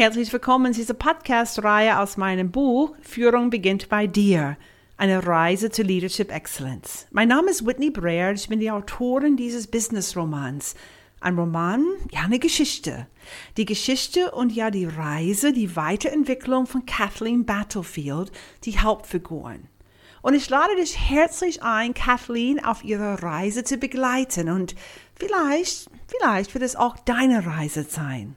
Herzlich willkommen zu dieser Podcast-Reihe aus meinem Buch Führung beginnt bei dir. Eine Reise zu Leadership Excellence. Mein Name ist Whitney Breer. Ich bin die Autorin dieses Business-Romans. Ein Roman, ja, eine Geschichte. Die Geschichte und ja die Reise, die Weiterentwicklung von Kathleen Battlefield, die Hauptfiguren. Und ich lade dich herzlich ein, Kathleen auf ihrer Reise zu begleiten. Und vielleicht, vielleicht wird es auch deine Reise sein.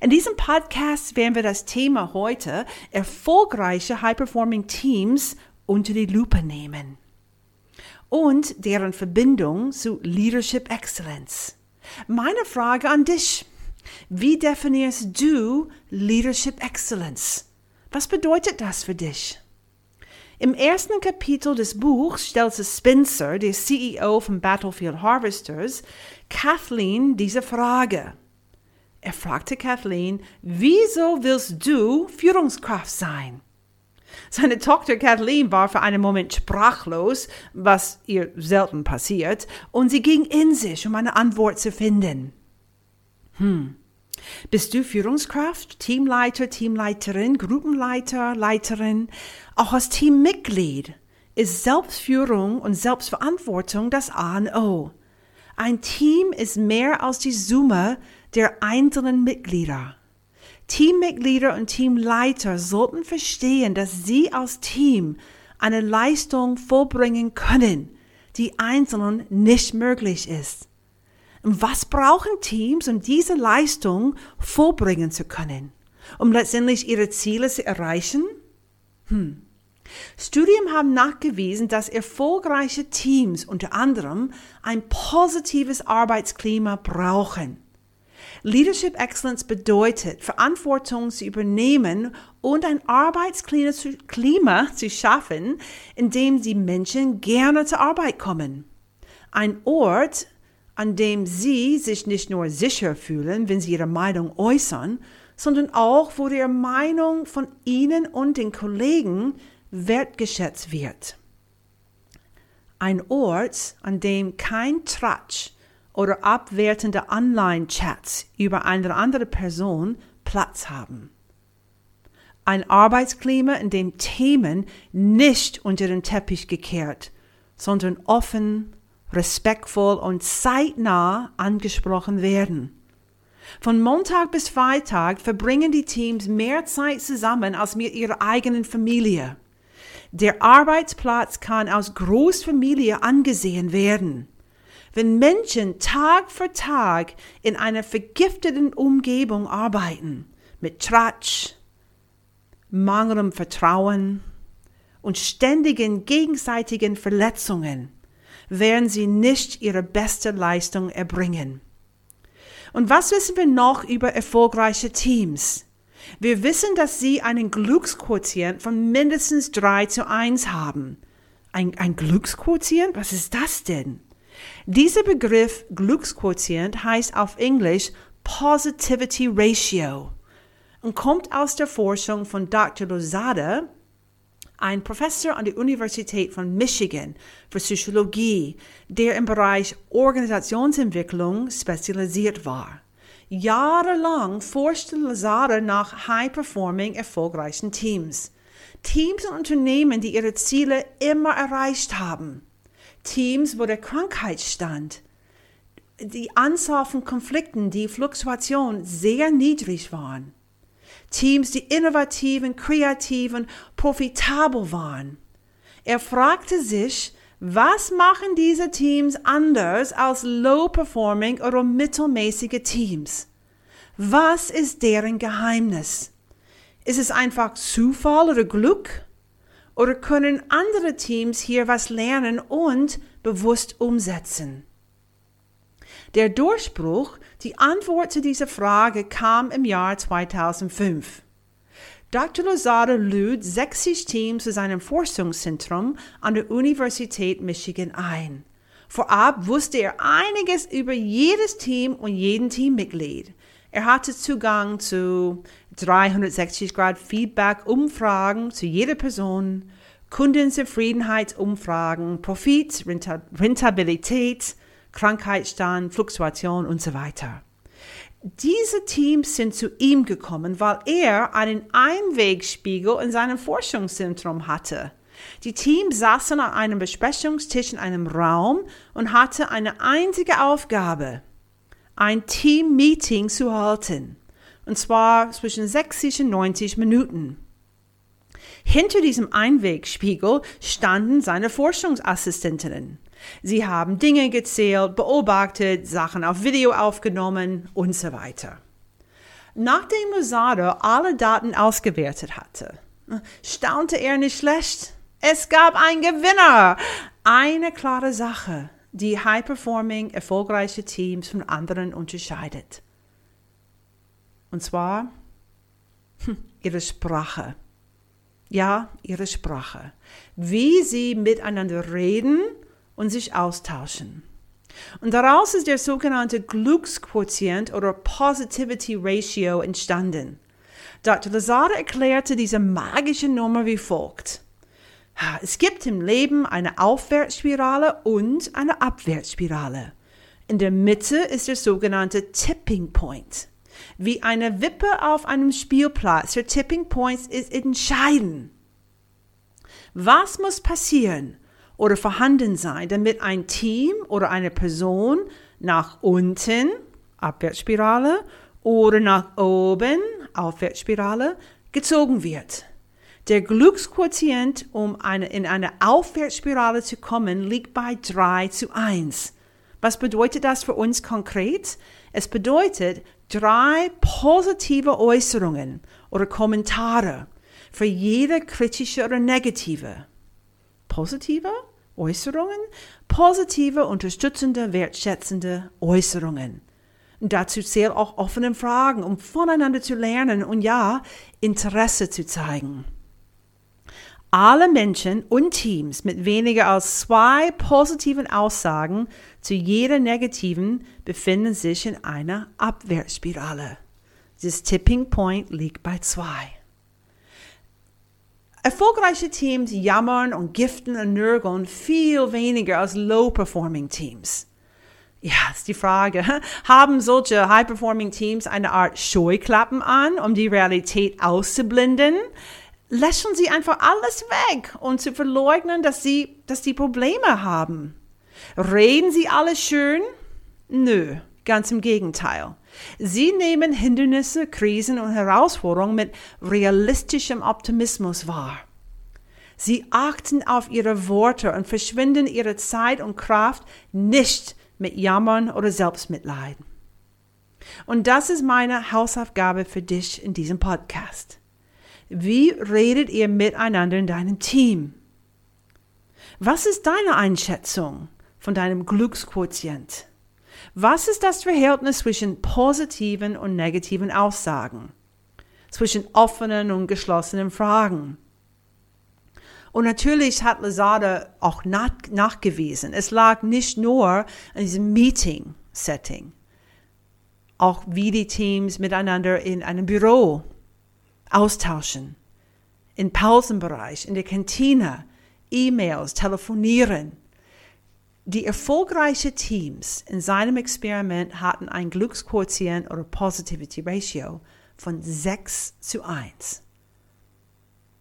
In diesem Podcast werden wir das Thema heute erfolgreiche High-Performing Teams unter die Lupe nehmen und deren Verbindung zu Leadership Excellence. Meine Frage an dich. Wie definierst du Leadership Excellence? Was bedeutet das für dich? Im ersten Kapitel des Buchs stellte Spencer, der CEO von Battlefield Harvesters, Kathleen diese Frage. Er fragte Kathleen, wieso willst du Führungskraft sein? Seine Tochter Kathleen war für einen Moment sprachlos, was ihr selten passiert, und sie ging in sich, um eine Antwort zu finden. Hm. Bist du Führungskraft, Teamleiter, Teamleiterin, Gruppenleiter, Leiterin, auch als Teammitglied? Ist Selbstführung und Selbstverantwortung das A und O. Ein Team ist mehr als die Summe der einzelnen Mitglieder. Teammitglieder und Teamleiter sollten verstehen, dass sie als Team eine Leistung vollbringen können, die einzelnen nicht möglich ist. Was brauchen Teams, um diese Leistung vollbringen zu können? Um letztendlich ihre Ziele zu erreichen? Hm. Studien haben nachgewiesen, dass erfolgreiche Teams unter anderem ein positives Arbeitsklima brauchen. Leadership Excellence bedeutet, Verantwortung zu übernehmen und ein Arbeitsklima zu schaffen, in dem die Menschen gerne zur Arbeit kommen. Ein Ort, an dem sie sich nicht nur sicher fühlen, wenn sie ihre Meinung äußern, sondern auch, wo die Meinung von ihnen und den Kollegen wertgeschätzt wird. Ein Ort, an dem kein Tratsch oder abwertende Online-Chats über eine andere Person Platz haben. Ein Arbeitsklima, in dem Themen nicht unter den Teppich gekehrt, sondern offen, respektvoll und zeitnah angesprochen werden. Von Montag bis Freitag verbringen die Teams mehr Zeit zusammen als mit ihrer eigenen Familie. Der Arbeitsplatz kann als Großfamilie angesehen werden. Wenn Menschen Tag für Tag in einer vergifteten Umgebung arbeiten, mit Tratsch, mangelndem Vertrauen und ständigen gegenseitigen Verletzungen, werden sie nicht ihre beste Leistung erbringen. Und was wissen wir noch über erfolgreiche Teams? Wir wissen, dass sie einen Glücksquotient von mindestens 3 zu 1 haben. Ein, ein Glücksquotient? Was ist das denn? Dieser Begriff Glücksquotient heißt auf Englisch Positivity Ratio und kommt aus der Forschung von Dr. Lozada, ein Professor an der Universität von Michigan für Psychologie, der im Bereich Organisationsentwicklung spezialisiert war. Jahrelang forschte Lozada nach high-performing erfolgreichen Teams. Teams und Unternehmen, die ihre Ziele immer erreicht haben. Teams, wo der Krankheitsstand, die Anzahl von Konflikten, die Fluktuation sehr niedrig waren. Teams, die innovativ und kreativ und profitabel waren. Er fragte sich, was machen diese Teams anders als low-performing oder mittelmäßige Teams? Was ist deren Geheimnis? Ist es einfach Zufall oder Glück? Oder können andere Teams hier was lernen und bewusst umsetzen? Der Durchbruch, die Antwort zu dieser Frage kam im Jahr 2005. Dr. Lozada lud 60 Teams zu seinem Forschungszentrum an der Universität Michigan ein. Vorab wusste er einiges über jedes Team und jeden Teammitglied. Er hatte Zugang zu 360 Grad Feedback Umfragen zu jeder Person, Kundenzufriedenheitsumfragen, Profit, Rentabilität, Krankheitsstand, Fluktuation und so weiter. Diese Teams sind zu ihm gekommen, weil er einen Einwegspiegel in seinem Forschungszentrum hatte. Die Teams saßen an einem Besprechungstisch in einem Raum und hatte eine einzige Aufgabe, ein Team-Meeting zu halten. Und zwar zwischen 60 und 90 Minuten. Hinter diesem Einwegspiegel standen seine Forschungsassistentinnen. Sie haben Dinge gezählt, beobachtet, Sachen auf Video aufgenommen und so weiter. Nachdem Lozado alle Daten ausgewertet hatte, staunte er nicht schlecht. Es gab einen Gewinner. Eine klare Sache, die high-performing, erfolgreiche Teams von anderen unterscheidet. Und zwar hm, ihre Sprache. Ja, ihre Sprache. Wie sie miteinander reden und sich austauschen. Und daraus ist der sogenannte Glücksquotient oder Positivity Ratio entstanden. Dr. Lazare erklärte diese magische Nummer wie folgt. Es gibt im Leben eine Aufwärtsspirale und eine Abwärtsspirale. In der Mitte ist der sogenannte Tipping Point. Wie eine Wippe auf einem Spielplatz. Der Tipping Point ist entscheidend. Was muss passieren oder vorhanden sein, damit ein Team oder eine Person nach unten, Abwärtsspirale, oder nach oben, Aufwärtsspirale, gezogen wird? Der Glücksquotient, um eine, in eine Aufwärtsspirale zu kommen, liegt bei 3 zu 1. Was bedeutet das für uns konkret? Es bedeutet drei positive Äußerungen oder Kommentare für jede kritische oder negative. Positive Äußerungen, positive, unterstützende, wertschätzende Äußerungen. Dazu zählen auch offene Fragen, um voneinander zu lernen und ja, Interesse zu zeigen. Alle Menschen und Teams mit weniger als zwei positiven Aussagen zu jeder negativen befinden sich in einer Abwärtsspirale. Das Tipping Point liegt bei zwei. Erfolgreiche Teams jammern und giften und nörgeln viel weniger als low-performing Teams. Ja, ist die Frage. Haben solche high-performing Teams eine Art Scheuklappen an, um die Realität auszublenden? Lächeln sie einfach alles weg und zu verleugnen, dass sie, dass die Probleme haben. Reden sie alles schön? Nö, ganz im Gegenteil. Sie nehmen Hindernisse, Krisen und Herausforderungen mit realistischem Optimismus wahr. Sie achten auf ihre Worte und verschwinden ihre Zeit und Kraft nicht mit Jammern oder Selbstmitleid. Und das ist meine Hausaufgabe für dich in diesem Podcast. Wie redet ihr miteinander in deinem Team? Was ist deine Einschätzung von deinem Glücksquotient? Was ist das Verhältnis zwischen positiven und negativen Aussagen? Zwischen offenen und geschlossenen Fragen? Und natürlich hat Lazada auch nach, nachgewiesen, es lag nicht nur an diesem Meeting-Setting, auch wie die Teams miteinander in einem Büro austauschen. Im Pausenbereich, in der Kantine, E-Mails, telefonieren. Die erfolgreichen Teams in seinem Experiment hatten ein Glücksquotient oder Positivity Ratio von 6 zu 1.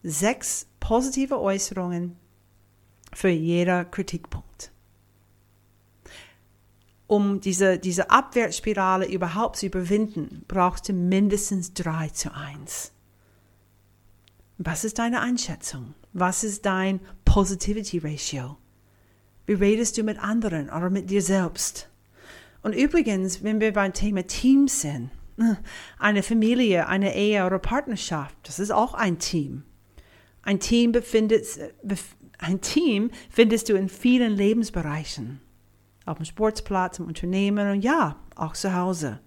Sechs positive Äußerungen für jeder Kritikpunkt. Um diese, diese Abwärtsspirale überhaupt zu überwinden, brauchst du mindestens 3 zu 1. Was ist deine Einschätzung? Was ist dein Positivity Ratio? Wie redest du mit anderen oder mit dir selbst? Und übrigens, wenn wir beim Thema Team sind, eine Familie, eine Ehe oder Partnerschaft, das ist auch ein Team. Ein Team befindet, ein Team findest du in vielen Lebensbereichen. Auf dem Sportplatz, im Unternehmen und ja, auch zu Hause.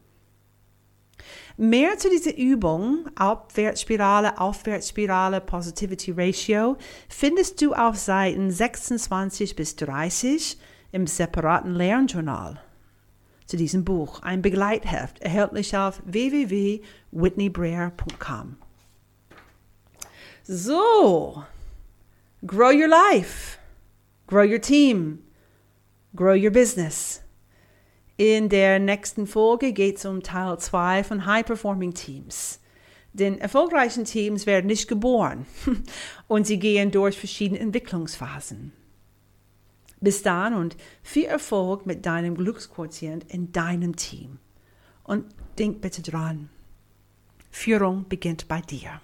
Mehr zu dieser Übung, Abwärtsspirale, Aufwärtsspirale, Positivity Ratio, findest du auf Seiten 26 bis 30 im separaten Lernjournal zu diesem Buch, ein Begleitheft, erhältlich auf www.whitneybreer.com. So, grow your life, grow your team, grow your business. In der nächsten Folge geht es um Teil 2 von High Performing Teams. Denn erfolgreichen Teams werden nicht geboren und sie gehen durch verschiedene Entwicklungsphasen. Bis dann und viel Erfolg mit deinem Glücksquotient in deinem Team. Und denk bitte dran, Führung beginnt bei dir.